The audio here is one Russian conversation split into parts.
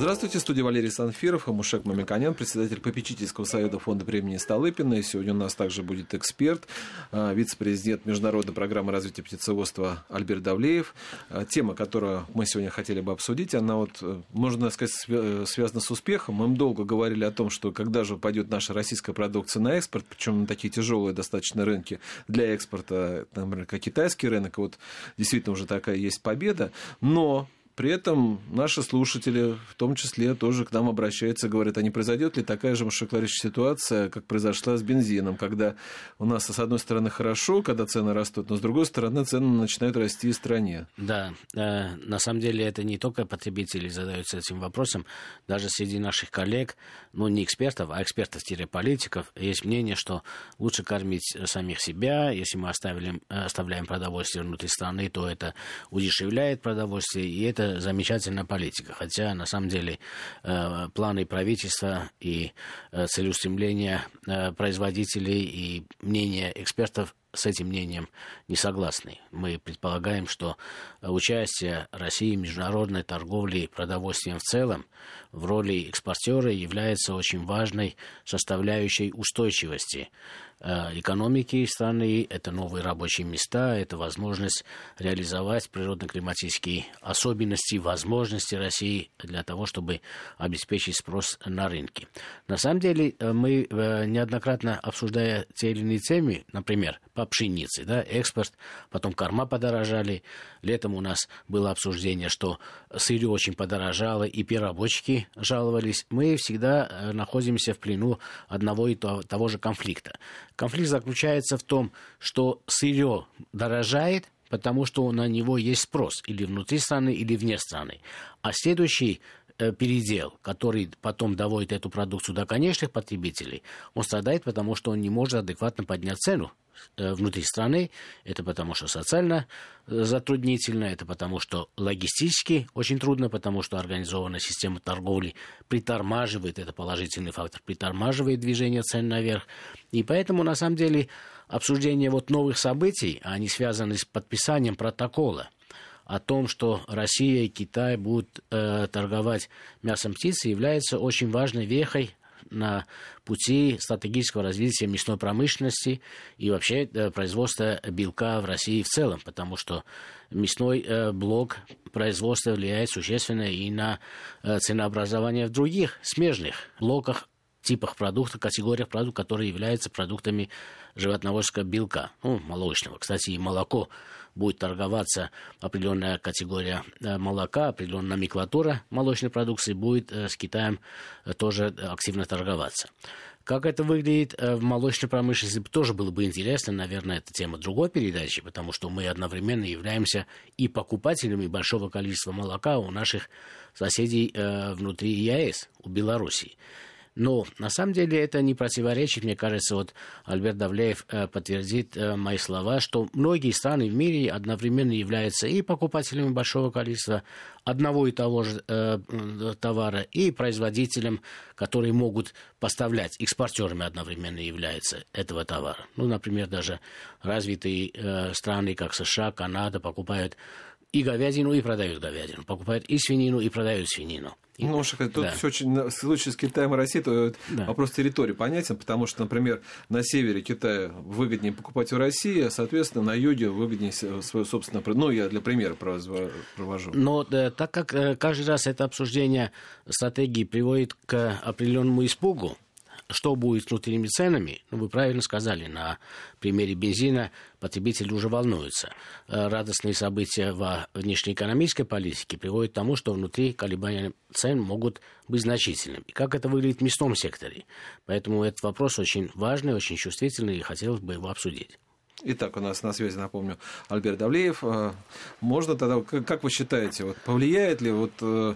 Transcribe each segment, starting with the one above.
Здравствуйте, студия Валерий Санфиров, Амушек Мамиканян, председатель попечительского совета фонда премии Столыпина. И сегодня у нас также будет эксперт, а, вице-президент Международной программы развития птицеводства Альберт Давлеев. А, тема, которую мы сегодня хотели бы обсудить, она вот, э, можно сказать, э, связана с успехом. Мы долго говорили о том, что когда же пойдет наша российская продукция на экспорт, причем на такие тяжелые достаточно рынки для экспорта, например, как китайский рынок, вот действительно уже такая есть победа. Но при этом наши слушатели, в том числе, тоже к нам обращаются, говорят, а не произойдет ли такая же шоколадящая ситуация, как произошла с бензином, когда у нас, с одной стороны, хорошо, когда цены растут, но с другой стороны, цены начинают расти в стране. Да, э, на самом деле это не только потребители задаются этим вопросом, даже среди наших коллег, ну не экспертов, а экспертов-политиков, есть мнение, что лучше кормить самих себя, если мы оставили, оставляем продовольствие внутри страны, то это удешевляет продовольствие, и это замечательная политика. Хотя, на самом деле, э, планы правительства и э, целеустремления э, производителей и мнения экспертов с этим мнением не согласны. Мы предполагаем, что участие России в международной торговле продовольствием в целом в роли экспортера является очень важной составляющей устойчивости экономики страны, это новые рабочие места, это возможность реализовать природно-климатические особенности, возможности России для того, чтобы обеспечить спрос на рынке. На самом деле э, мы э, неоднократно обсуждая те или иные темы, например, по пшенице, да, экспорт, потом корма подорожали, летом у нас было обсуждение, что сырье очень подорожало, и переработчики жаловались. Мы всегда находимся в плену одного и того же конфликта. Конфликт заключается в том, что сырье дорожает, потому что на него есть спрос или внутри страны, или вне страны. А следующий э, передел, который потом доводит эту продукцию до конечных потребителей, он страдает, потому что он не может адекватно поднять цену внутри страны. Это потому, что социально э, затруднительно, это потому, что логистически очень трудно, потому что организованная система торговли притормаживает, это положительный фактор, притормаживает движение цен наверх. И поэтому, на самом деле, обсуждение вот новых событий, они связаны с подписанием протокола о том, что Россия и Китай будут э, торговать мясом птицы, является очень важной вехой на пути стратегического развития мясной промышленности и вообще э, производства белка в России в целом, потому что мясной э, блок производства влияет существенно и на э, ценообразование в других смежных блоках типах продуктов, категориях продуктов, которые являются продуктами животноводческого белка, ну, молочного. Кстати, и молоко будет торговаться определенная категория э, молока, определенная номенклатура молочной продукции будет э, с Китаем э, тоже активно торговаться. Как это выглядит в молочной промышленности, тоже было бы интересно, наверное, это тема другой передачи, потому что мы одновременно являемся и покупателями большого количества молока у наших соседей внутри ЕАЭС, у Белоруссии. Но на самом деле это не противоречит, мне кажется, вот Альберт Давлеев э, подтвердит э, мои слова, что многие страны в мире одновременно являются и покупателями большого количества одного и того же э, товара, и производителем, которые могут поставлять, экспортерами одновременно являются этого товара. Ну, например, даже развитые страны, как США, Канада, покупают и говядину, и продают говядину. Покупают и свинину, и продают свинину. И, ну, тут да. все очень, в случае с Китаем и Россией, то да. вопрос территории понятен, потому что, например, на севере Китая выгоднее покупать в России, а, соответственно, на юге выгоднее свое собственное... Ну, я для примера провожу. Но да, так как э, каждый раз это обсуждение стратегии приводит к определенному испугу, что будет с внутренними ценами, ну, вы правильно сказали, на примере бензина потребители уже волнуются. Э, радостные события во внешнеэкономической политике приводят к тому, что внутри колебания цен могут быть значительными. И как это выглядит в мясном секторе. Поэтому этот вопрос очень важный, очень чувствительный, и хотелось бы его обсудить. Итак, у нас на связи, напомню, Альберт Давлеев. Э, можно тогда, как вы считаете, вот повлияет ли вот э,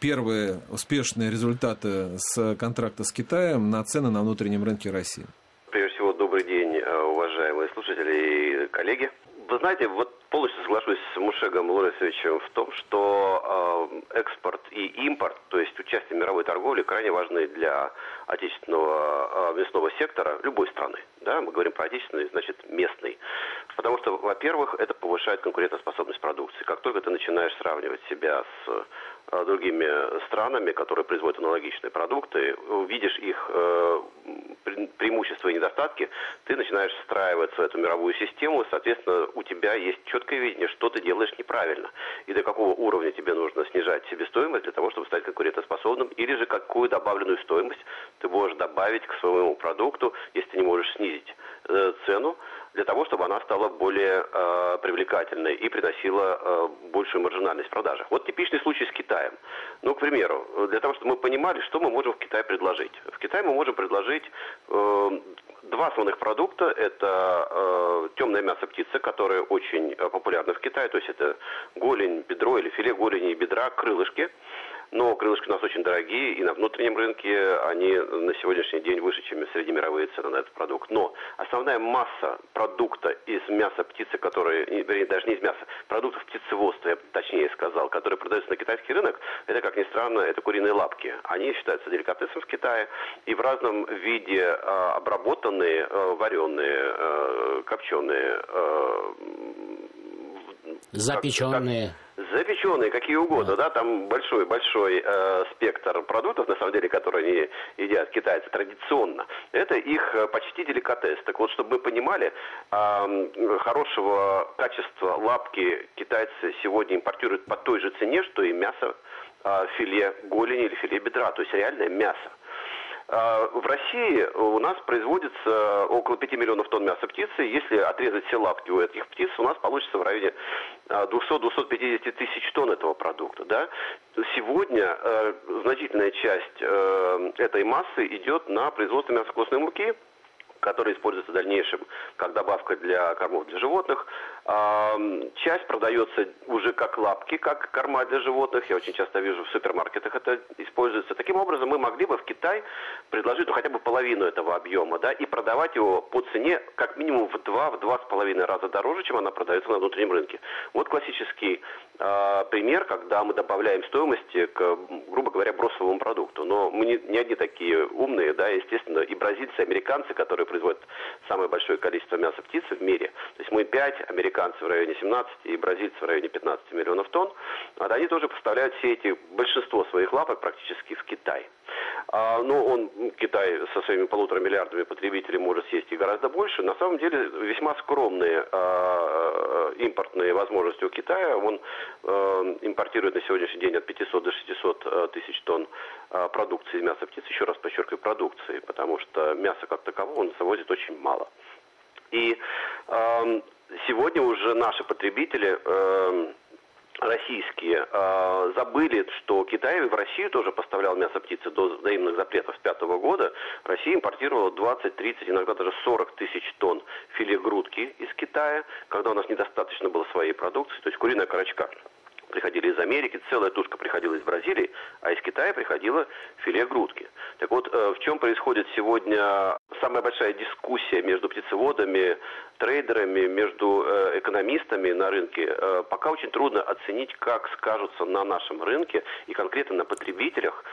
первые успешные результаты с контракта с Китаем на цены на внутреннем рынке России? Прежде всего, добрый день, э, уважаемые слушатели и коллеги. Вы знаете, вот полностью соглашусь с Мушегом Лорисовичем в том, что экспорт и импорт, то есть участие в мировой торговле, крайне важны для отечественного мясного сектора любой страны. Да, мы говорим про отечественный, значит, местный. Потому что, во-первых, это повышает конкурентоспособность продукции. Как только ты начинаешь сравнивать себя с э, другими странами, которые производят аналогичные продукты, увидишь их э, преимущества и недостатки, ты начинаешь встраиваться в эту мировую систему, соответственно, у тебя есть четкое видение, что ты делаешь неправильно, и до какого уровня тебе нужно снижать себестоимость для того, чтобы стать конкурентоспособным, или же какую добавленную стоимость ты можешь добавить к своему продукту, если ты не можешь снизить э, цену, для того, чтобы она стала более э, привлекательной и приносила э, большую маржинальность в продажах. Вот типичный случай с Китаем. Ну, к примеру, для того, чтобы мы понимали, что мы можем в Китае предложить. В Китае мы можем предложить э, два основных продукта. Это э, темное мясо птицы, которое очень э, популярно в Китае. То есть это голень, бедро или филе голени и бедра, крылышки но крылышки у нас очень дорогие, и на внутреннем рынке они на сегодняшний день выше, чем среднемировые цены на этот продукт. Но основная масса продукта из мяса птицы, которые, вернее, даже не из мяса, продуктов птицеводства, я точнее сказал, которые продаются на китайский рынок, это, как ни странно, это куриные лапки. Они считаются деликатесом в Китае и в разном виде э, обработанные, э, вареные, э, копченые, запеченные. Как, Запеченные, какие угодно, да, там большой-большой э, спектр продуктов, на самом деле, которые они едят китайцы традиционно. Это их э, почти деликатес. Так вот, чтобы мы понимали, э, хорошего качества лапки китайцы сегодня импортируют по той же цене, что и мясо э, филе голени или филе бедра, то есть реальное мясо. А, в России у нас производится около 5 миллионов тонн мяса птицы. Если отрезать все лапки у этих птиц, у нас получится в районе 200-250 а, тысяч тонн этого продукта. Да? Сегодня э, значительная часть э, этой массы идет на производство мясокостной муки, который используется в дальнейшем как добавка для кормов для животных. Часть продается уже как лапки, как корма для животных. Я очень часто вижу в супермаркетах это используется. Таким образом, мы могли бы в Китай предложить ну, хотя бы половину этого объема, да, и продавать его по цене как минимум в два, в два с половиной раза дороже, чем она продается на внутреннем рынке. Вот классический э, пример, когда мы добавляем стоимости к, грубо говоря, бросовому продукту. Но мы не, не одни такие умные, да, естественно, и бразильцы, американцы, которые производят самое большое количество мяса птицы в мире. То есть мы 5, американцы в районе 17 и бразильцы в районе 15 миллионов тонн. Вот они тоже поставляют все эти, большинство своих лапок практически в Китай. А, но он, Китай со своими полутора миллиардами потребителей может съесть и гораздо больше. На самом деле весьма скромные а, импортные возможности у Китая. Он а, импортирует на сегодняшний день от 500 до 600 а, тысяч тонн а, продукции из мяса птицы. Еще раз подчеркиваю, продукции, потому что мяса как такового он завозит очень мало. И э, сегодня уже наши потребители э, российские э, забыли, что Китай в Россию тоже поставлял мясо птицы до взаимных запретов пятого года. Россия импортировала 20, 30, иногда даже 40 тысяч тонн филе грудки из Китая, когда у нас недостаточно было своей продукции, то есть куриная корочка приходили из Америки, целая тушка приходила из Бразилии, а из Китая приходила филе грудки. Так вот, э, в чем происходит сегодня самая большая дискуссия между птицеводами, трейдерами, между э, экономистами на рынке? Э, пока очень трудно оценить, как скажутся на нашем рынке и конкретно на потребителях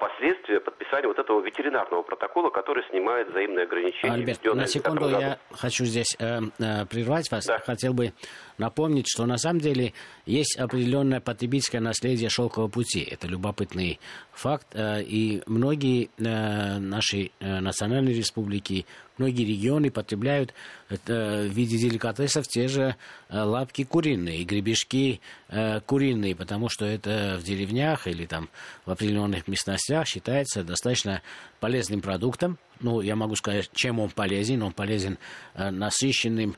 последствия подписания вот этого ветеринарного протокола, который снимает взаимные ограничения. Альберт, на секунду я хочу здесь э, э, прервать вас. Да. Хотел бы напомнить, что на самом деле есть определенное потребительское наследие шелкового пути. Это любопытный факт. Э, и многие э, наши э, национальные республики, многие регионы потребляют в виде деликатесов те же лапки куриные, гребешки куриные, потому что это в деревнях или там в определенных местностях считается достаточно полезным продуктом. Ну, я могу сказать, чем он полезен. Он полезен насыщенным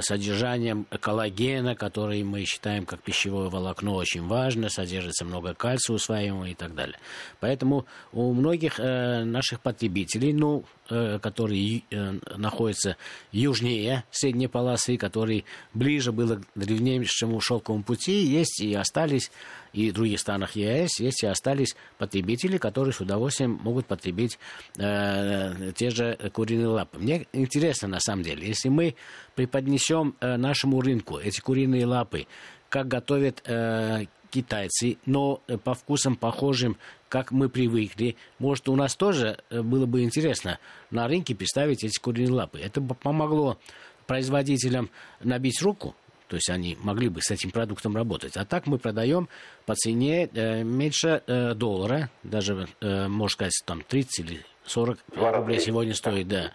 содержанием коллагена, который мы считаем как пищевое волокно очень важно, содержится много кальция усваиваемого и так далее. Поэтому у многих э, наших потребителей, ну, э, которые э, находятся южнее средней полосы, которые ближе было к древнейшему шелковому пути, есть и остались и в других странах ЕС есть и остались потребители, которые с удовольствием могут потребить э, те же куриные лапы. Мне интересно, на самом деле, если мы преподнесем э, нашему рынку эти куриные лапы, как готовят э, китайцы, но э, по вкусам похожим, как мы привыкли. Может, у нас тоже э, было бы интересно на рынке представить эти куриные лапы. Это бы помогло производителям набить руку, то есть они могли бы с этим продуктом работать. А так мы продаем по цене э, меньше э, доллара, даже, э, можно сказать, там 30 или 40 рублей сегодня стоит, да.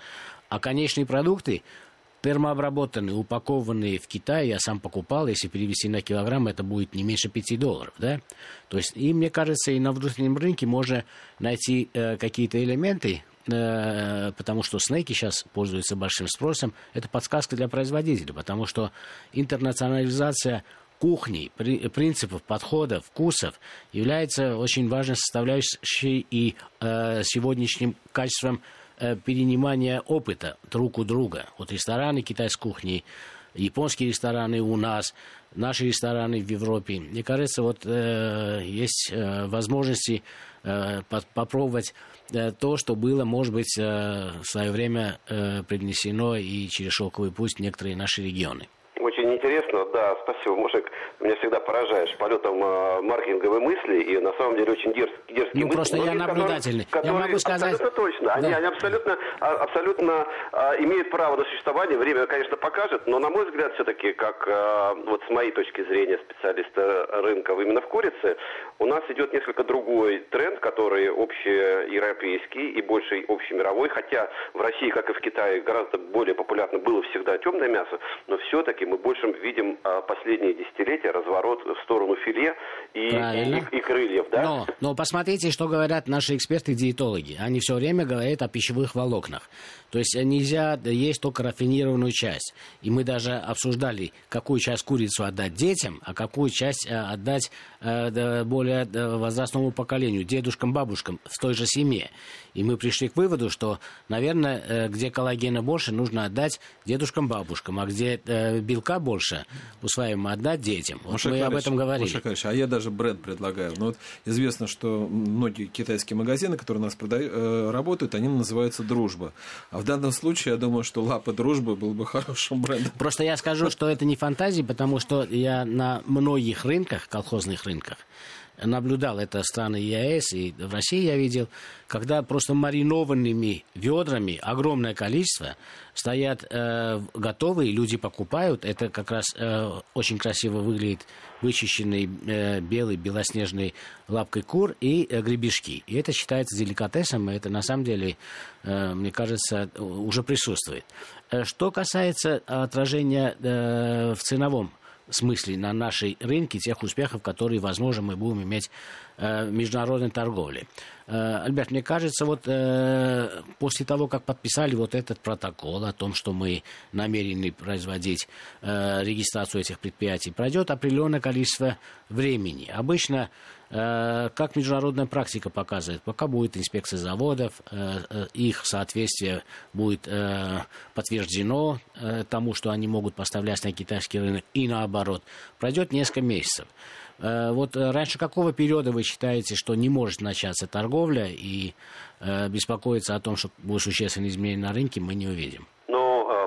А конечные продукты термообработанные, упакованные в Китае, я сам покупал, если перевести на килограмм, это будет не меньше 5 долларов, да? То есть, и мне кажется, и на внутреннем рынке можно найти э, какие-то элементы, э, потому что снеки сейчас пользуются большим спросом, это подсказка для производителей, потому что интернационализация кухни, при, принципов, подходов, вкусов является очень важной составляющей и э, сегодняшним качеством перенимания опыта друг у друга. Вот рестораны китайской кухни, японские рестораны у нас, наши рестораны в Европе. Мне кажется, вот э, есть э, возможности э, попробовать э, то, что было, может быть, э, в свое время э, принесено и через шелковый путь в некоторые наши регионы. Интересно, да, спасибо, Мушек. Меня всегда поражаешь полетом э, маркетинговой мысли и на самом деле очень дерз, дерзкие ну, мысли. просто я наблюдательный. Которые, я могу сказать... Абсолютно точно. Да. Они, они абсолютно, а, абсолютно а, имеют право на существование. Время, конечно, покажет, но, на мой взгляд, все-таки, как а, вот с моей точки зрения специалиста рынка именно в курице, у нас идет несколько другой тренд, который общеевропейский и больше общемировой, хотя в России, как и в Китае, гораздо более популярно было всегда темное мясо, но все-таки мы больше видим а, последние десятилетия разворот в сторону филе и, и, и крыльев. Да? Но, но посмотрите, что говорят наши эксперты-диетологи. Они все время говорят о пищевых волокнах. То есть нельзя есть только рафинированную часть. И мы даже обсуждали, какую часть курицу отдать детям, а какую часть э, отдать э, более э, возрастному поколению, дедушкам, бабушкам в той же семье. И мы пришли к выводу, что, наверное, где коллагена больше, нужно отдать дедушкам, бабушкам, а где белка больше, усваиваемо отдать детям. Вот мы об этом говорили. Маша а я даже бренд предлагаю. Ну, вот известно, что многие китайские магазины, которые у нас продают, работают, они называются «Дружба». А в данном случае, я думаю, что «Лапа дружбы» был бы хорошим брендом. Просто я скажу, что это не фантазии, потому что я на многих рынках, колхозных рынках, наблюдал это страны ЕАЭС, и в России я видел, когда просто маринованными ведрами огромное количество стоят э, готовые, люди покупают. Это как раз э, очень красиво выглядит вычищенный э, белый белоснежной лапкой кур и э, гребешки. И это считается деликатесом, и это на самом деле, э, мне кажется, уже присутствует. Э, что касается отражения э, в ценовом смысле на нашей рынке тех успехов, которые, возможно, мы будем иметь э, в международной торговле. Э, Альберт, мне кажется, вот э, после того, как подписали вот этот протокол о том, что мы намерены производить регистрацию этих предприятий, пройдет определенное количество времени. Обычно как международная практика показывает, пока будет инспекция заводов, э, э, их соответствие будет подтверждено тому, что они могут поставлять на китайский рынок и наоборот, пройдет несколько месяцев. Вот раньше какого периода вы считаете, что не может начаться торговля и беспокоиться о том, что будет существенные изменения на рынке, мы не увидим?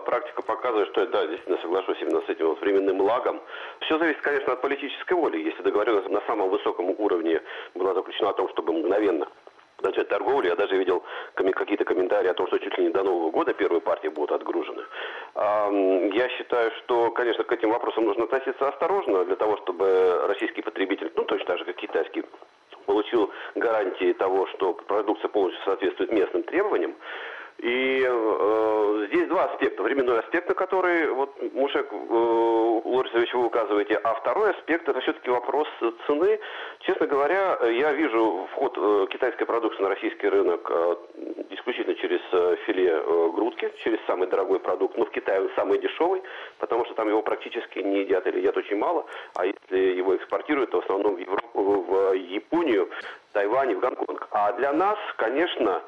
Практика показывает, что да, действительно соглашусь именно с этим вот временным лагом. Все зависит, конечно, от политической воли. Если договоренность на самом высоком уровне была заключена о том, чтобы мгновенно начать торговлю. Я даже видел какие-то комментарии о том, что чуть ли не до Нового года первые партии будут отгружены. Я считаю, что, конечно, к этим вопросам нужно относиться осторожно, для того, чтобы российский потребитель, ну, точно так же, как китайский, получил гарантии того, что продукция полностью соответствует местным требованиям. И э, здесь два аспекта. Временной аспект, на который вот, Мушек э, Лорисович вы указываете, а второй аспект это все-таки вопрос цены. Честно говоря, я вижу вход э, китайской продукции на российский рынок э, исключительно через э, филе э, грудки, через самый дорогой продукт. Но в Китае он самый дешевый, потому что там его практически не едят или едят очень мало. А если его экспортируют, то в основном в, Европу, в Японию, Тайвань, в Гонконг. А для нас, конечно,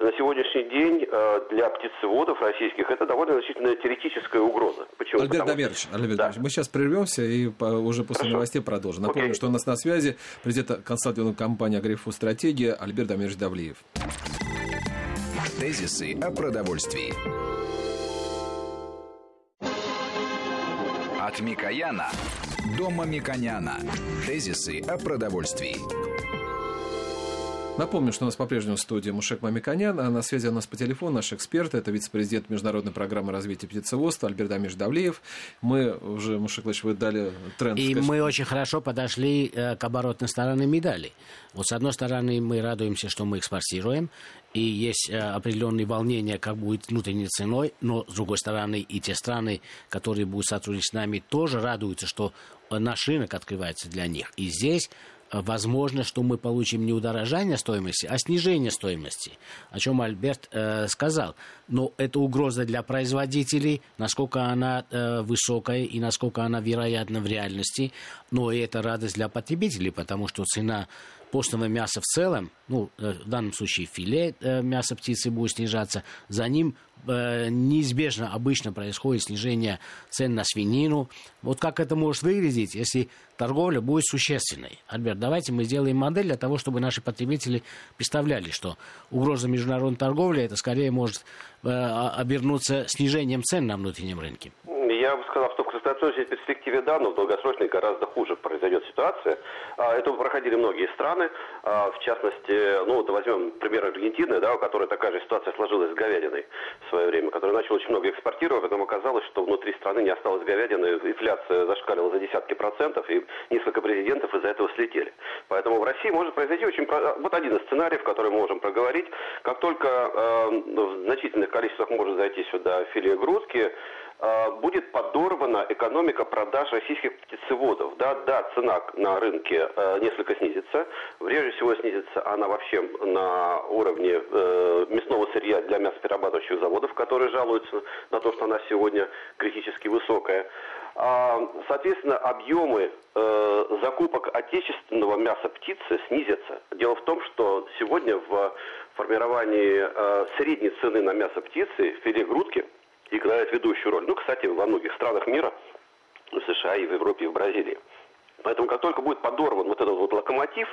на сегодняшний день э, для птицеводов российских это довольно значительная теоретическая угроза. Почему? Альберт Дамирович, Альберт да. мы сейчас прервемся и уже после Хорошо. новостей продолжим. Напомню, Окей. что у нас на связи президент консалтинговой компании «Агрифу Стратегия» Альберт Дамирович Давлеев. Тезисы о продовольствии. От Микояна до Мамиконяна. Тезисы о продовольствии. Напомню, что у нас по-прежнему в студии Мушек Мамиканян, а на связи у нас по телефону наш эксперт, это вице-президент Международной программы развития птицеводства Альберт Амиш Давлеев. Мы уже, Мушек Лыч, вы дали тренд. И скажем. мы очень хорошо подошли э, к оборотной стороне медали. Вот с одной стороны мы радуемся, что мы экспортируем, и есть э, определенные волнения, как будет внутренней ценой, но с другой стороны и те страны, которые будут сотрудничать с нами, тоже радуются, что наш рынок открывается для них. И здесь возможно, что мы получим не удорожание стоимости, а снижение стоимости, о чем Альберт э, сказал. Но это угроза для производителей, насколько она э, высокая и насколько она вероятна в реальности. Но и это радость для потребителей, потому что цена постного мяса в целом, ну, э, в данном случае филе э, мяса птицы будет снижаться, за ним э, неизбежно обычно происходит снижение цен на свинину. Вот как это может выглядеть, если торговля будет существенной? Альберт, давайте мы сделаем модель для того, чтобы наши потребители представляли, что угроза международной торговли это скорее может обернуться снижением цен на внутреннем рынке. Я бы сказал, что в краткосрочной перспективе да, но в долгосрочной гораздо хуже произойдет ситуация. А, это проходили многие страны, а, в частности, ну вот возьмем пример Аргентины, да, у которой такая же ситуация сложилась с говядиной в свое время, которая начала очень много экспортировать, потом оказалось, что внутри страны не осталось говядины, инфляция зашкалила за десятки процентов, и несколько президентов из-за этого слетели. Поэтому в России может произойти очень... Вот один из сценариев, который мы можем проговорить, как только э, в значительных количествах может зайти сюда филе грудки, будет подорвана экономика продаж российских птицеводов. Да, да, цена на рынке э, несколько снизится. Прежде всего снизится она вообще на уровне э, мясного сырья для мясоперерабатывающих заводов, которые жалуются на то, что она сегодня критически высокая. А, соответственно, объемы закупок отечественного мяса птицы снизятся. Дело в том, что сегодня в формировании средней цены на мясо птицы, филе грудки – играет ведущую роль. Ну, кстати, во многих странах мира, в США и в Европе, и в Бразилии. Поэтому как только будет подорван вот этот вот локомотив,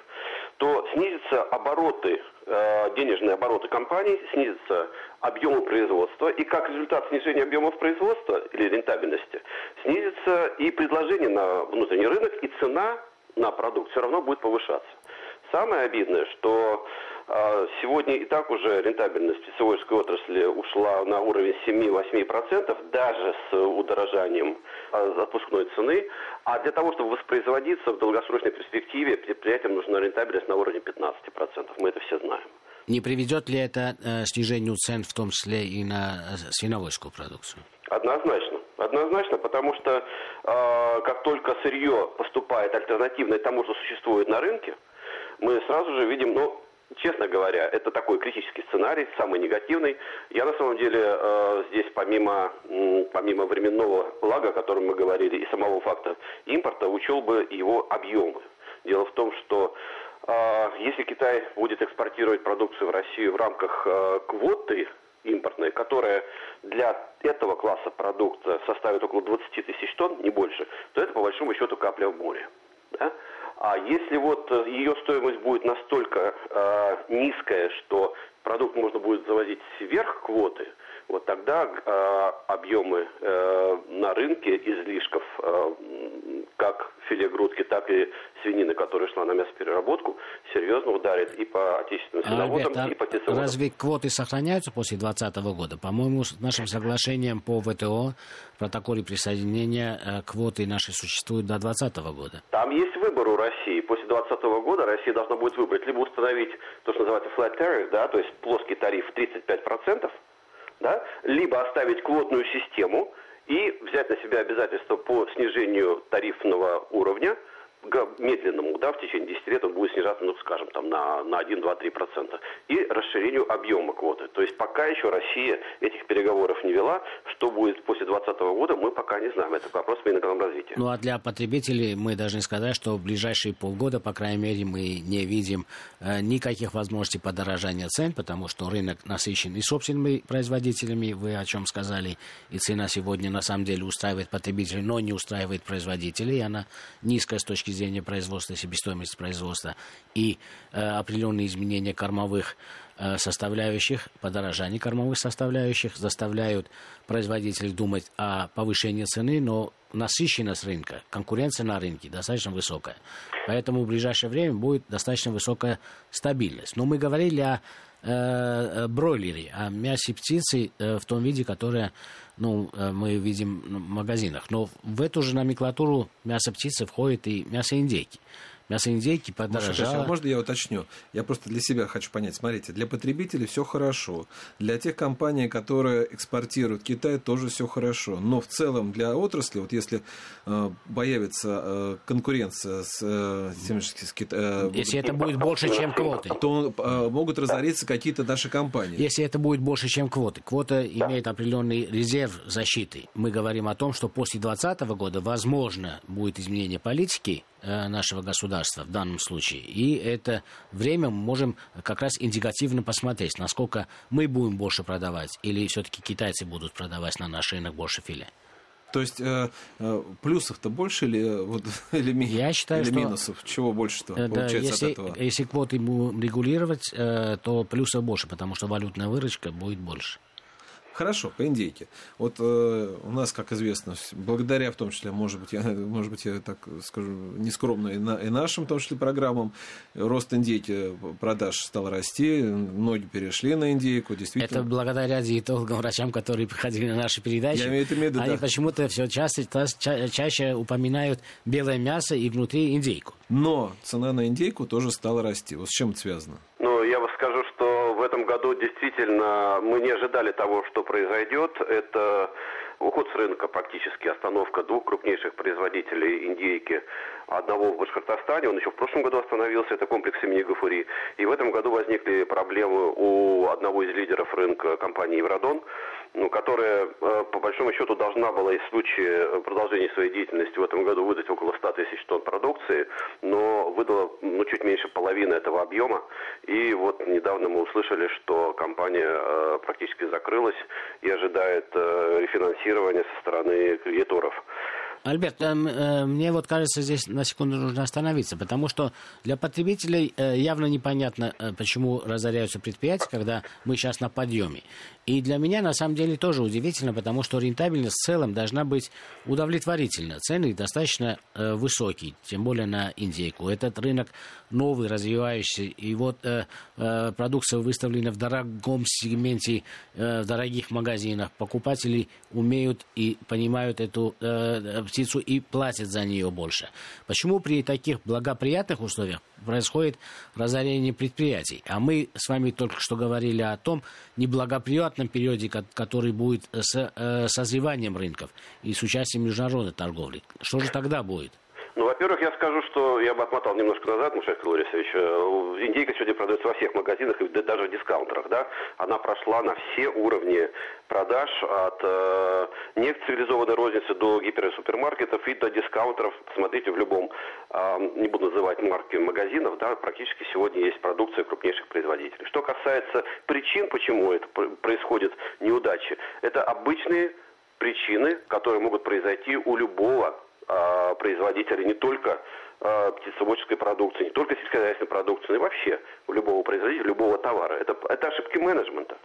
то снизятся обороты, э, денежные обороты компаний, снизятся объемы производства, и как результат снижения объемов производства или рентабельности, снизится и предложение на внутренний рынок, и цена на продукт все равно будет повышаться. Самое обидное, что сегодня и так уже рентабельность пищеводской отрасли ушла на уровень 7-8%, даже с удорожанием а, отпускной цены. А для того, чтобы воспроизводиться в долгосрочной перспективе, предприятиям нужна рентабельность на уровне 15%. Мы это все знаем. Не приведет ли это э, снижению цен, в том числе и на э, свиноводскую продукцию? Однозначно. Однозначно, потому что э, как только сырье поступает альтернативное тому, что существует на рынке, мы сразу же видим, ну, честно говоря, это такой критический сценарий, самый негативный. Я на самом деле э, здесь помимо, помимо временного лага, о котором мы говорили, и самого факта импорта, учел бы его объемы. Дело в том, что э, если Китай будет экспортировать продукцию в Россию в рамках э, квоты импортной, которая для этого класса продукта составит около 20 тысяч тонн, не больше, то это по большому счету капля в море. Да? А если вот э, ее стоимость будет настолько э, низкая, что продукт можно будет завозить сверх квоты, вот тогда э, объемы э, на рынке излишков, э, как филе грудки, так и свинины, которая шла на мясопереработку, серьезно ударит и по отечественным свиноводам, а, и по птицеводам. Разве квоты сохраняются после 2020 года? По-моему, с нашим соглашением по ВТО, протоколе присоединения, э, квоты наши существуют до 2020 года. Там есть выбор у России. После 2020 года Россия должна будет выбрать либо установить то, что называется flat tariff, да, то есть плоский тариф 35%, да, либо оставить квотную систему и взять на себя обязательства по снижению тарифного уровня – медленному, да, в течение 10 лет он будет снижаться, ну, скажем, там, на, на 1, 2, 3 процента, и расширению объема квоты. То есть пока еще Россия этих переговоров не вела, что будет после 2020 года, мы пока не знаем. Это вопрос Минэкономразвития. Ну, а для потребителей мы должны сказать, что в ближайшие полгода, по крайней мере, мы не видим э, никаких возможностей подорожания цен, потому что рынок насыщен и собственными производителями, вы о чем сказали, и цена сегодня на самом деле устраивает потребителей, но не устраивает производителей, она низкая с точки зрения производства, себестоимости производства и э, определенные изменения кормовых составляющих, подорожание кормовых составляющих, заставляют производителей думать о повышении цены, но насыщенность рынка, конкуренция на рынке достаточно высокая. Поэтому в ближайшее время будет достаточно высокая стабильность. Но мы говорили о э, бройлере, о мясе птицы э, в том виде, которое ну, э, мы видим в магазинах. Но в эту же номенклатуру мяса птицы входит и мясо индейки. Мясо индейки подорожало. Может, можно я уточню? Я просто для себя хочу понять. Смотрите, для потребителей все хорошо. Для тех компаний, которые экспортируют Китай, тоже все хорошо. Но в целом для отрасли, вот если э, появится э, конкуренция с, э, с, Китаем... Э, если это будет больше, чем квоты. То э, могут разориться какие-то наши компании. Если это будет больше, чем квоты. Квота имеет определенный резерв защиты. Мы говорим о том, что после 2020 года, возможно, будет изменение политики нашего государства в данном случае. И это время мы можем как раз индикативно посмотреть, насколько мы будем больше продавать, или все-таки китайцы будут продавать на наш рынок больше филе. То есть э, э, плюсов-то больше или, вот, или, ми, Я считаю, или что, минусов? Чего больше-то да, получается если, от этого? Если квоты регулировать, э, то плюсов больше, потому что валютная выручка будет больше. Хорошо, по индейке. Вот э, у нас, как известно, благодаря в том числе, может быть, я, может быть, я так скажу, нескромно и, на, и нашим, в том числе, программам, рост индейки продаж стал расти, многие перешли на индейку, действительно. Это благодаря диетологам, врачам, которые приходили на наши передачи. Я имею в виду, Они да. почему-то все чаще, ча- чаще упоминают белое мясо и внутри индейку. Но цена на индейку тоже стала расти. Вот с чем это связано? Ну, я вам скажу, что в этом году действительно мы не ожидали того, что произойдет. Это уход с рынка практически, остановка двух крупнейших производителей индейки, одного в Башкортостане, он еще в прошлом году остановился, это комплекс имени Гафури, и в этом году возникли проблемы у одного из лидеров рынка компании «Евродон», ну, которая, э, по большому счету, должна была и в случае продолжения своей деятельности в этом году выдать около 100 тысяч тонн продукции, но выдала ну, чуть меньше половины этого объема. И вот недавно мы услышали, что компания э, практически закрылась и ожидает э, рефинансирования со стороны кредиторов. Альберт, э, э, мне вот кажется, здесь на секунду нужно остановиться, потому что для потребителей э, явно непонятно, э, почему разоряются предприятия, когда мы сейчас на подъеме. И для меня, на самом деле, тоже удивительно, потому что рентабельность в целом должна быть удовлетворительна. Цены достаточно высокие, тем более на индейку. Этот рынок новый, развивающийся, и вот продукция выставлена в дорогом сегменте, в дорогих магазинах. Покупатели умеют и понимают эту птицу и платят за нее больше. Почему при таких благоприятных условиях происходит разорение предприятий? А мы с вами только что говорили о том неблагоприятном периоде, который будет с э, созреванием рынков и с участием международной торговли. Что же тогда будет? Ну, во-первых, я скажу, что я бы отмотал немножко назад, Мушек Лорисович. Э, индейка сегодня продается во всех магазинах и даже в дискаунтерах, да. Она прошла на все уровни продаж от э, нецивилизованной розницы до гиперсупермаркетов и до дискаунтеров. Смотрите, в любом, э, не буду называть марки магазинов, да, практически сегодня есть продукция крупнейших производителей. Что касается причин, почему это происходит неудачи, это обычные причины, которые могут произойти у любого а, производителей не только а, птицеводческой продукции, не только сельскохозяйственной продукции, но и вообще у любого производителя, любого товара. Это, это ошибки менеджмента.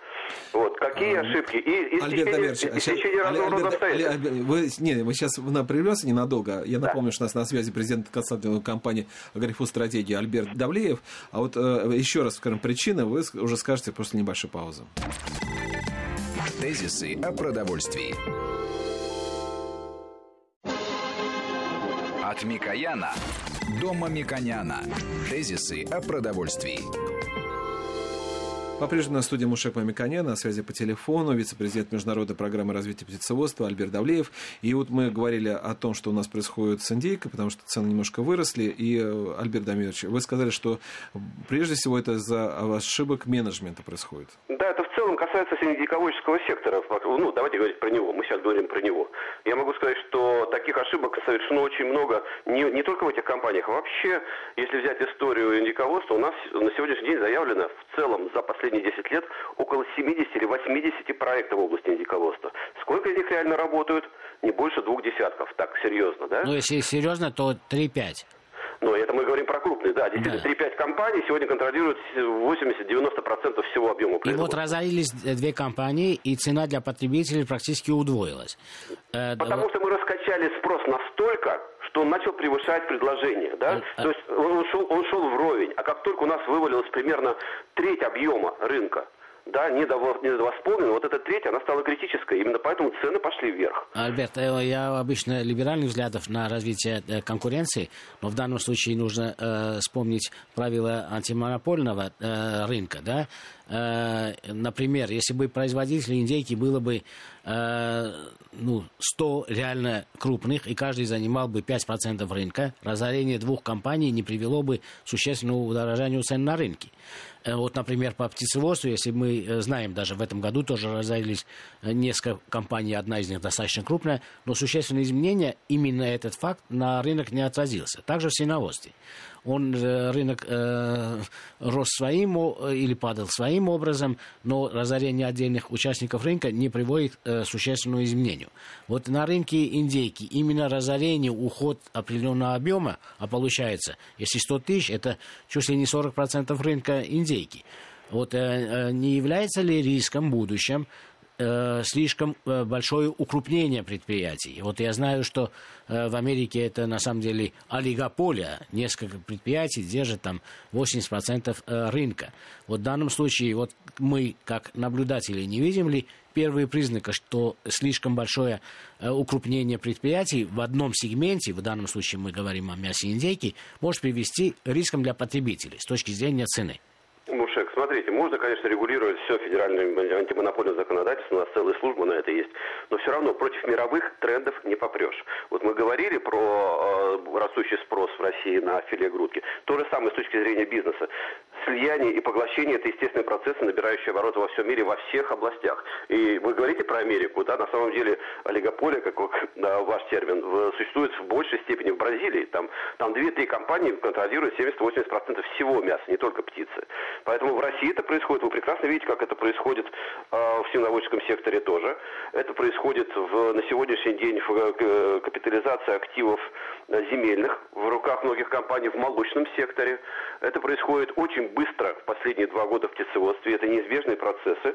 Вот. Какие а, ошибки? И, и Альберт рода обстоятельств. Вы, не, мы сейчас на прервемся ненадолго. Я напомню, да. что у нас на связи президент консалтинговой компании «Агрифу стратегии» Альберт Давлеев. А вот э, еще раз скажем причины, вы уже скажете после небольшой паузы. Тезисы о продовольствии. От Микояна до Мамиконяна. Тезисы о продовольствии. По-прежнему на студии Мушек Мамиконян, на связи по телефону, вице-президент Международной программы развития птицеводства Альберт Давлеев. И вот мы говорили о том, что у нас происходит с индейкой, потому что цены немножко выросли. И, э, Альберт Дамирович, вы сказали, что прежде всего это из-за ошибок менеджмента происходит. Да, это в целом касается синедиководческого сектора. Ну, давайте говорить про него. Мы сейчас говорим про него. Я могу сказать, что таких ошибок совершено очень много не, не только в этих компаниях, а вообще, если взять историю индиководства, у нас на сегодняшний день заявлено в целом за последние 10 лет около 70 или 80 проектов в области индиководства. Сколько из них реально работают? Не больше двух десятков. Так, серьезно, да? Ну, если серьезно, то 3-5. Но это мы говорим про крупные, да. Действительно, да. 3-5 компаний сегодня контролируют 80-90% всего объема производства. И вот разорились две компании, и цена для потребителей практически удвоилась. Э, Потому что мы раскачали спрос настолько, что он начал превышать предложение. Да? А, То есть он шел, он шел вровень. А как только у нас вывалилось примерно треть объема рынка, да, недовосполнена, вот эта треть, она стала критической. Именно поэтому цены пошли вверх. Альберт, э, я обычно либеральных взглядов на развитие э, конкуренции, но в данном случае нужно э, вспомнить правила антимонопольного э, рынка, да, например, если бы производителей индейки было бы э, ну, 100 реально крупных, и каждый занимал бы 5% рынка, разорение двух компаний не привело бы к существенному удорожанию цен на рынке. Э, вот, например, по птицеводству, если мы знаем, даже в этом году тоже разорились несколько компаний, одна из них достаточно крупная, но существенные изменения, именно этот факт на рынок не отразился. Также в свиноводстве он рынок э, рос своим или падал своим образом, но разорение отдельных участников рынка не приводит к э, существенному изменению. Вот на рынке индейки именно разорение, уход определенного объема, а получается, если 100 тысяч, это чуть ли не 40% рынка индейки. Вот э, э, не является ли риском в будущем э, слишком э, большое укрупнение предприятий. Вот я знаю, что э, в Америке это на самом деле олигополия. Несколько предприятий держат там 80% э, рынка. Вот в данном случае вот мы, как наблюдатели, не видим ли первые признаки, что слишком большое э, укрупнение предприятий в одном сегменте, в данном случае мы говорим о мясе индейки, может привести к рискам для потребителей с точки зрения цены. Мушек, смотрите, можно, конечно, регулировать все федеральным антимонопольным законодательством, у нас целая служба на это есть, но все равно против мировых трендов не попрешь. Вот мы говорили про э, растущий спрос в России на филе грудки. То же самое с точки зрения бизнеса. Слияние и поглощение – это естественные процессы, набирающие обороты во всем мире, во всех областях. И вы говорите про Америку, да, на самом деле олигополия, как да, ваш термин, существует в большей степени в Бразилии. Там, там 2-3 компании контролируют 70-80% всего мяса, не только птицы. Поэтому в России это происходит. Вы прекрасно видите, как это происходит э, в свиноводческом секторе тоже. Это происходит в, на сегодняшний день в э, капитализации активов э, земельных в руках многих компаний в молочном секторе. Это происходит очень быстро в последние два года в птицеводстве. Это неизбежные процессы,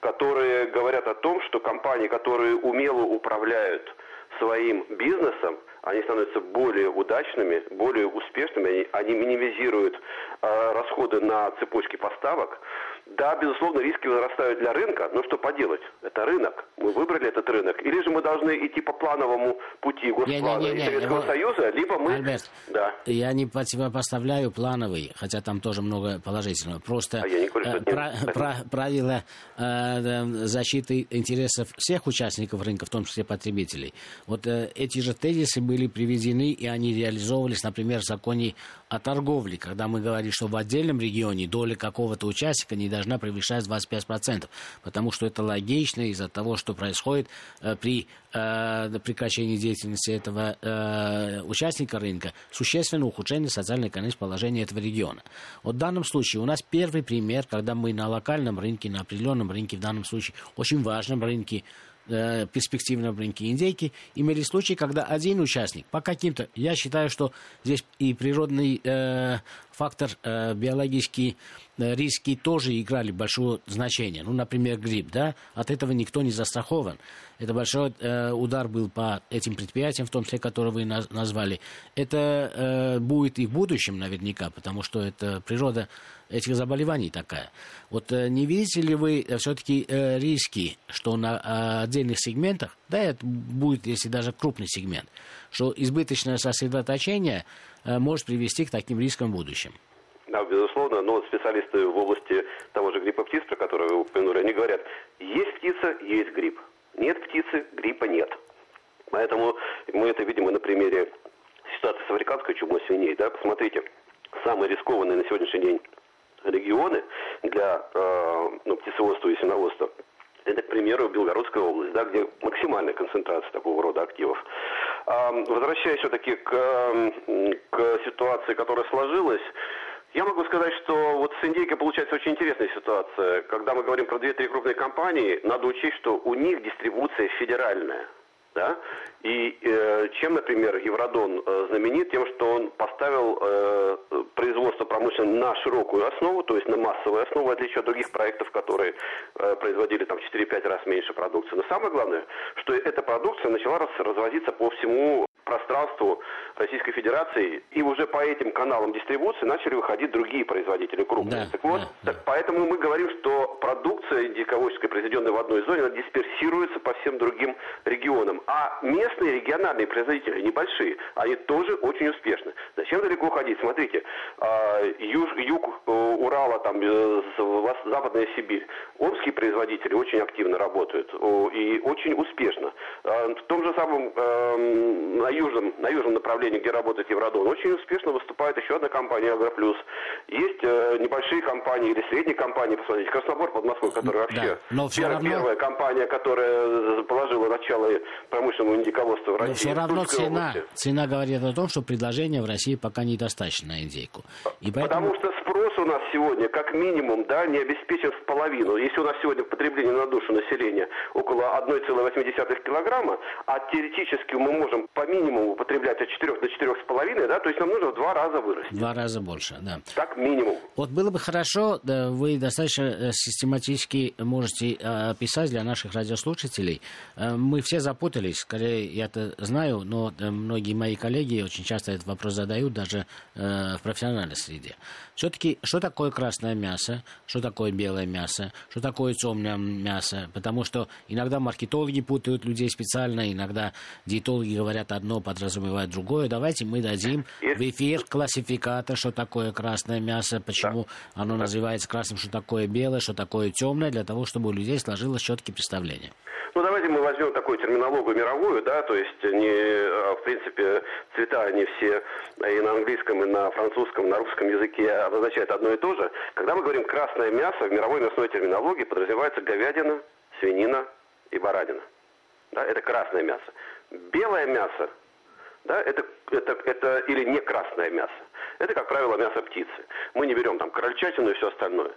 которые говорят о том, что компании, которые умело управляют своим бизнесом, они становятся более удачными, более успешными, они, они минимизируют э, расходы на цепочки поставок. Да, безусловно, риски возрастают для рынка, но что поделать? Это рынок. Мы выбрали этот рынок. Или же мы должны идти по плановому пути госплана не, не, не, не, Советского его... Союза, либо мы... Альберт, да. я не поставляю плановый, хотя там тоже много положительного. Просто а говорю, э, про, про, правила э, защиты интересов всех участников рынка, в том числе потребителей. Вот э, эти же тезисы были приведены, и они реализовывались, например, в законе о торговле, когда мы говорили, что в отдельном регионе доля какого-то участника не должна превышать 25%, потому что это логично из-за того, что происходит э, при э, прекращении деятельности этого э, участника рынка, существенное ухудшение социально-экономического положения этого региона. Вот в данном случае у нас первый пример, когда мы на локальном рынке, на определенном рынке, в данном случае очень важном рынке, э, перспективном рынке индейки, имели случаи, когда один участник по каким-то, я считаю, что здесь и природный э, фактор, э, биологический э, риски тоже играли большое значение. Ну, например, грипп, да, от этого никто не застрахован. Это большой э, удар был по этим предприятиям, в том числе, которые вы на, назвали. Это э, будет и в будущем наверняка, потому что это природа этих заболеваний такая. Вот э, не видите ли вы э, все-таки э, риски, что на отдельных сегментах, да, это будет, если даже крупный сегмент, что избыточное сосредоточение может привести к таким рискам в будущем? Да, безусловно, но специалисты в области того же гриппа птиц, про который вы упомянули, они говорят, есть птица, есть грипп. Нет птицы, гриппа нет. Поэтому мы это видим и на примере ситуации с африканской чумой свиней. Да? Посмотрите, самые рискованные на сегодняшний день регионы для э, ну, птицеводства и свиноводства это, к примеру, Белгородская область, да, где максимальная концентрация такого рода активов. А, возвращаясь все-таки к, к ситуации, которая сложилась, я могу сказать, что вот с индейкой получается очень интересная ситуация. Когда мы говорим про две-три крупные компании, надо учесть, что у них дистрибуция федеральная. Да? И э, чем, например, Евродон э, знаменит? Тем, что он поставил э, производство промышленности на широкую основу, то есть на массовую основу, в отличие от других проектов, которые э, производили там 4-5 раз меньше продукции. Но самое главное, что эта продукция начала раз, развозиться по всему пространству Российской Федерации, и уже по этим каналам дистрибуции начали выходить другие производители крупные. Да, так вот, да, так, поэтому мы говорим, что продукция диководческая, произведенная в одной зоне, она дисперсируется по всем другим регионам. А местные региональные производители небольшие, они тоже очень успешны. Зачем далеко ходить? Смотрите, а, юг, юг э, Урала, там, э, Западная Сибирь, омские производители очень активно работают и очень успешно. А, в том же самом эм, на южном, на южном направлении, где работает Евродон, очень успешно выступает еще одна компания «Агроплюс». Есть э, небольшие компании или средние компании, посмотрите, Краснобор под Москвой, который вообще да, но первая, равно... первая компания, которая положила начало промышленному индиководству в России. Но все равно цена, цена говорит о том, что предложение в России пока недостаточно на индейку. И поэтому... Потому что спрос у нас сегодня, как минимум, да, не обеспечен в половину. Если у нас сегодня потребление на душу населения около 1,8 килограмма, а теоретически мы можем по минимуму употреблять от 4 до 4,5, да, то есть нам нужно в два раза вырасти. Два раза больше, да. Так минимум. Вот было бы хорошо, да, вы достаточно э, систематически можете э, описать для наших радиослушателей. Э, мы все запутались, скорее я это знаю, но многие мои коллеги очень часто этот вопрос задают даже в профессиональной среде. Все-таки, что такое красное мясо, что такое белое мясо, что такое темное мясо, потому что иногда маркетологи путают людей специально, иногда диетологи говорят одно, подразумевают другое. Давайте мы дадим в эфир классификатор, что такое красное мясо, почему да. оно называется красным, что такое белое, что такое темное, для того, чтобы у людей сложилось четкие представления. Ну, давайте мы возьмем такую терминологию мировую, да, то есть, не, а, в принципе, цвета, они все и на английском, и на французском, и на русском языке обозначают одно и то же. Когда мы говорим красное мясо, в мировой мясной терминологии подразумевается говядина, свинина и баранина. Да, это красное мясо. Белое мясо, да, это, это, это или не красное мясо. Это, как правило, мясо птицы. Мы не берем там крольчатину и все остальное.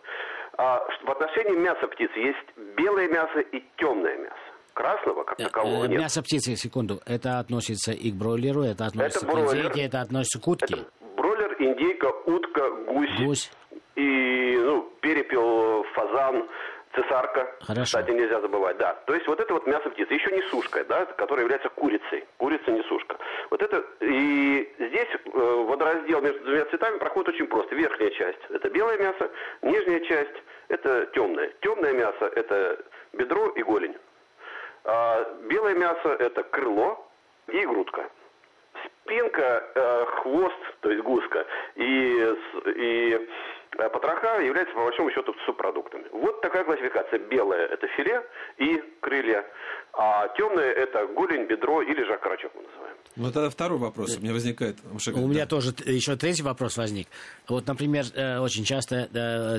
А в отношении мяса птицы есть белое мясо и темное мясо. Красного, как э, такового, нет. Мясо птицы, секунду, это относится и к бройлеру, это относится это бройлер, к индейке, это относится к утке? Это бройлер, индейка, утка, гусь. Гусь. И ну, перепел, фазан, цесарка. Хорошо. Кстати, нельзя забывать, да. То есть вот это вот мясо птицы. Еще не сушка, да, которая является курицей. Курица не сушка. Вот это, и здесь э, водораздел между двумя цветами проходит очень просто. Верхняя часть – это белое мясо, нижняя часть – это темное. Темное мясо – это бедро и голень. А белое мясо – это крыло и грудка спинка, э, хвост, то есть гуска, и, и э, потроха являются по большому счету субпродуктами. Вот такая классификация. Белое – это филе и крылья, а темное – это голень, бедро или же окорочок мы называем. Ну, тогда второй вопрос у меня возникает. У меня тоже еще третий вопрос возник. Вот, например, э, очень часто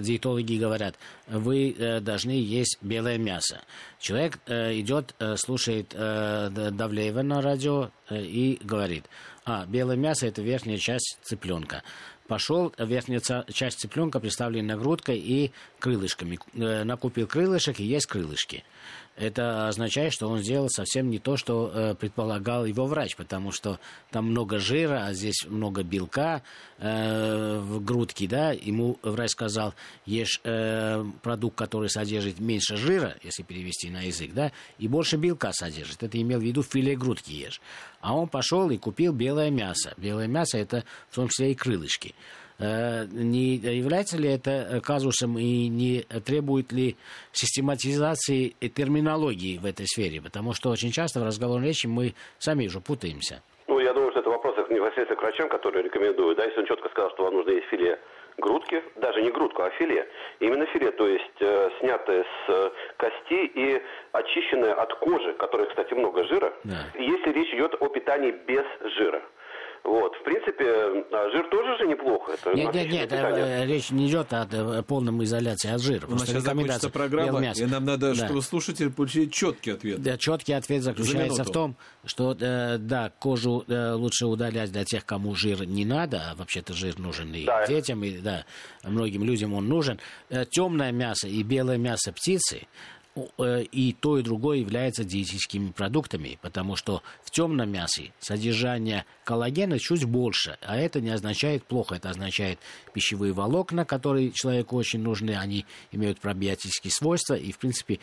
диетологи говорят, вы должны есть белое мясо. Человек идет, слушает Давлеева на радио и говорит – а, белое мясо – это верхняя часть цыпленка. Пошел, верхняя часть цыпленка представлена грудкой и крылышками. Э, накупил крылышек и есть крылышки это означает, что он сделал совсем не то, что э, предполагал его врач, потому что там много жира, а здесь много белка э, в грудке, да, ему врач сказал, ешь э, продукт, который содержит меньше жира, если перевести на язык, да, и больше белка содержит. Это имел в виду филе грудки ешь. А он пошел и купил белое мясо. Белое мясо это в том числе и крылышки. Э, не является ли это казусом и не требует ли систематизации терминологии в этой сфере? Потому что очень часто в разговорной речи мы сами уже путаемся. Ну, я думаю, что это вопрос непосредственно к врачам, которые рекомендуют. Да, если он четко сказал, что вам нужно есть филе грудки, даже не грудку, а филе. Именно филе, то есть э, снятое с э, кости и очищенное от кожи, которой, кстати, много жира, да. если речь идет о питании без жира. Вот, в принципе, а жир тоже же неплохо. Это нет, нет, нет, питание. Э, речь не идет о э, полном изоляции от жира. У нас сейчас закончится программа, и нам надо, да. чтобы слушатель получил четкий ответ. Да, четкий ответ заключается в том, что, э, да, кожу лучше удалять для тех, кому жир не надо, а вообще-то жир нужен и да. детям, и да, многим людям он нужен. Темное мясо и белое мясо птицы э, и то, и другое является диетическими продуктами, потому что в темном мясе содержание коллагена чуть больше, а это не означает плохо, это означает пищевые волокна, которые человеку очень нужны, они имеют пробиотические свойства, и, в принципе,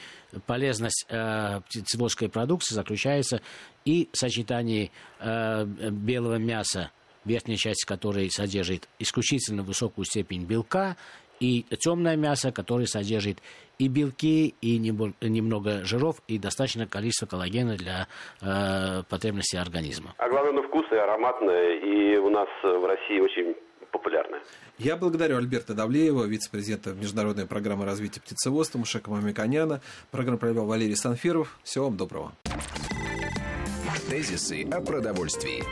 полезность э, птицеводской продукции заключается и в сочетании э, белого мяса верхняя часть которой содержит исключительно высокую степень белка, и темное мясо, которое содержит и белки, и немного жиров, и достаточное количество коллагена для э, потребностей организма. А главное, ну, вкусное, ароматное, и у нас в России очень популярное. Я благодарю Альберта Давлеева, вице-президента Международной программы развития птицеводства Мушека Мамиканяна. Программу провел Валерий Санфиров. Всего вам доброго. Тезисы о продовольствии.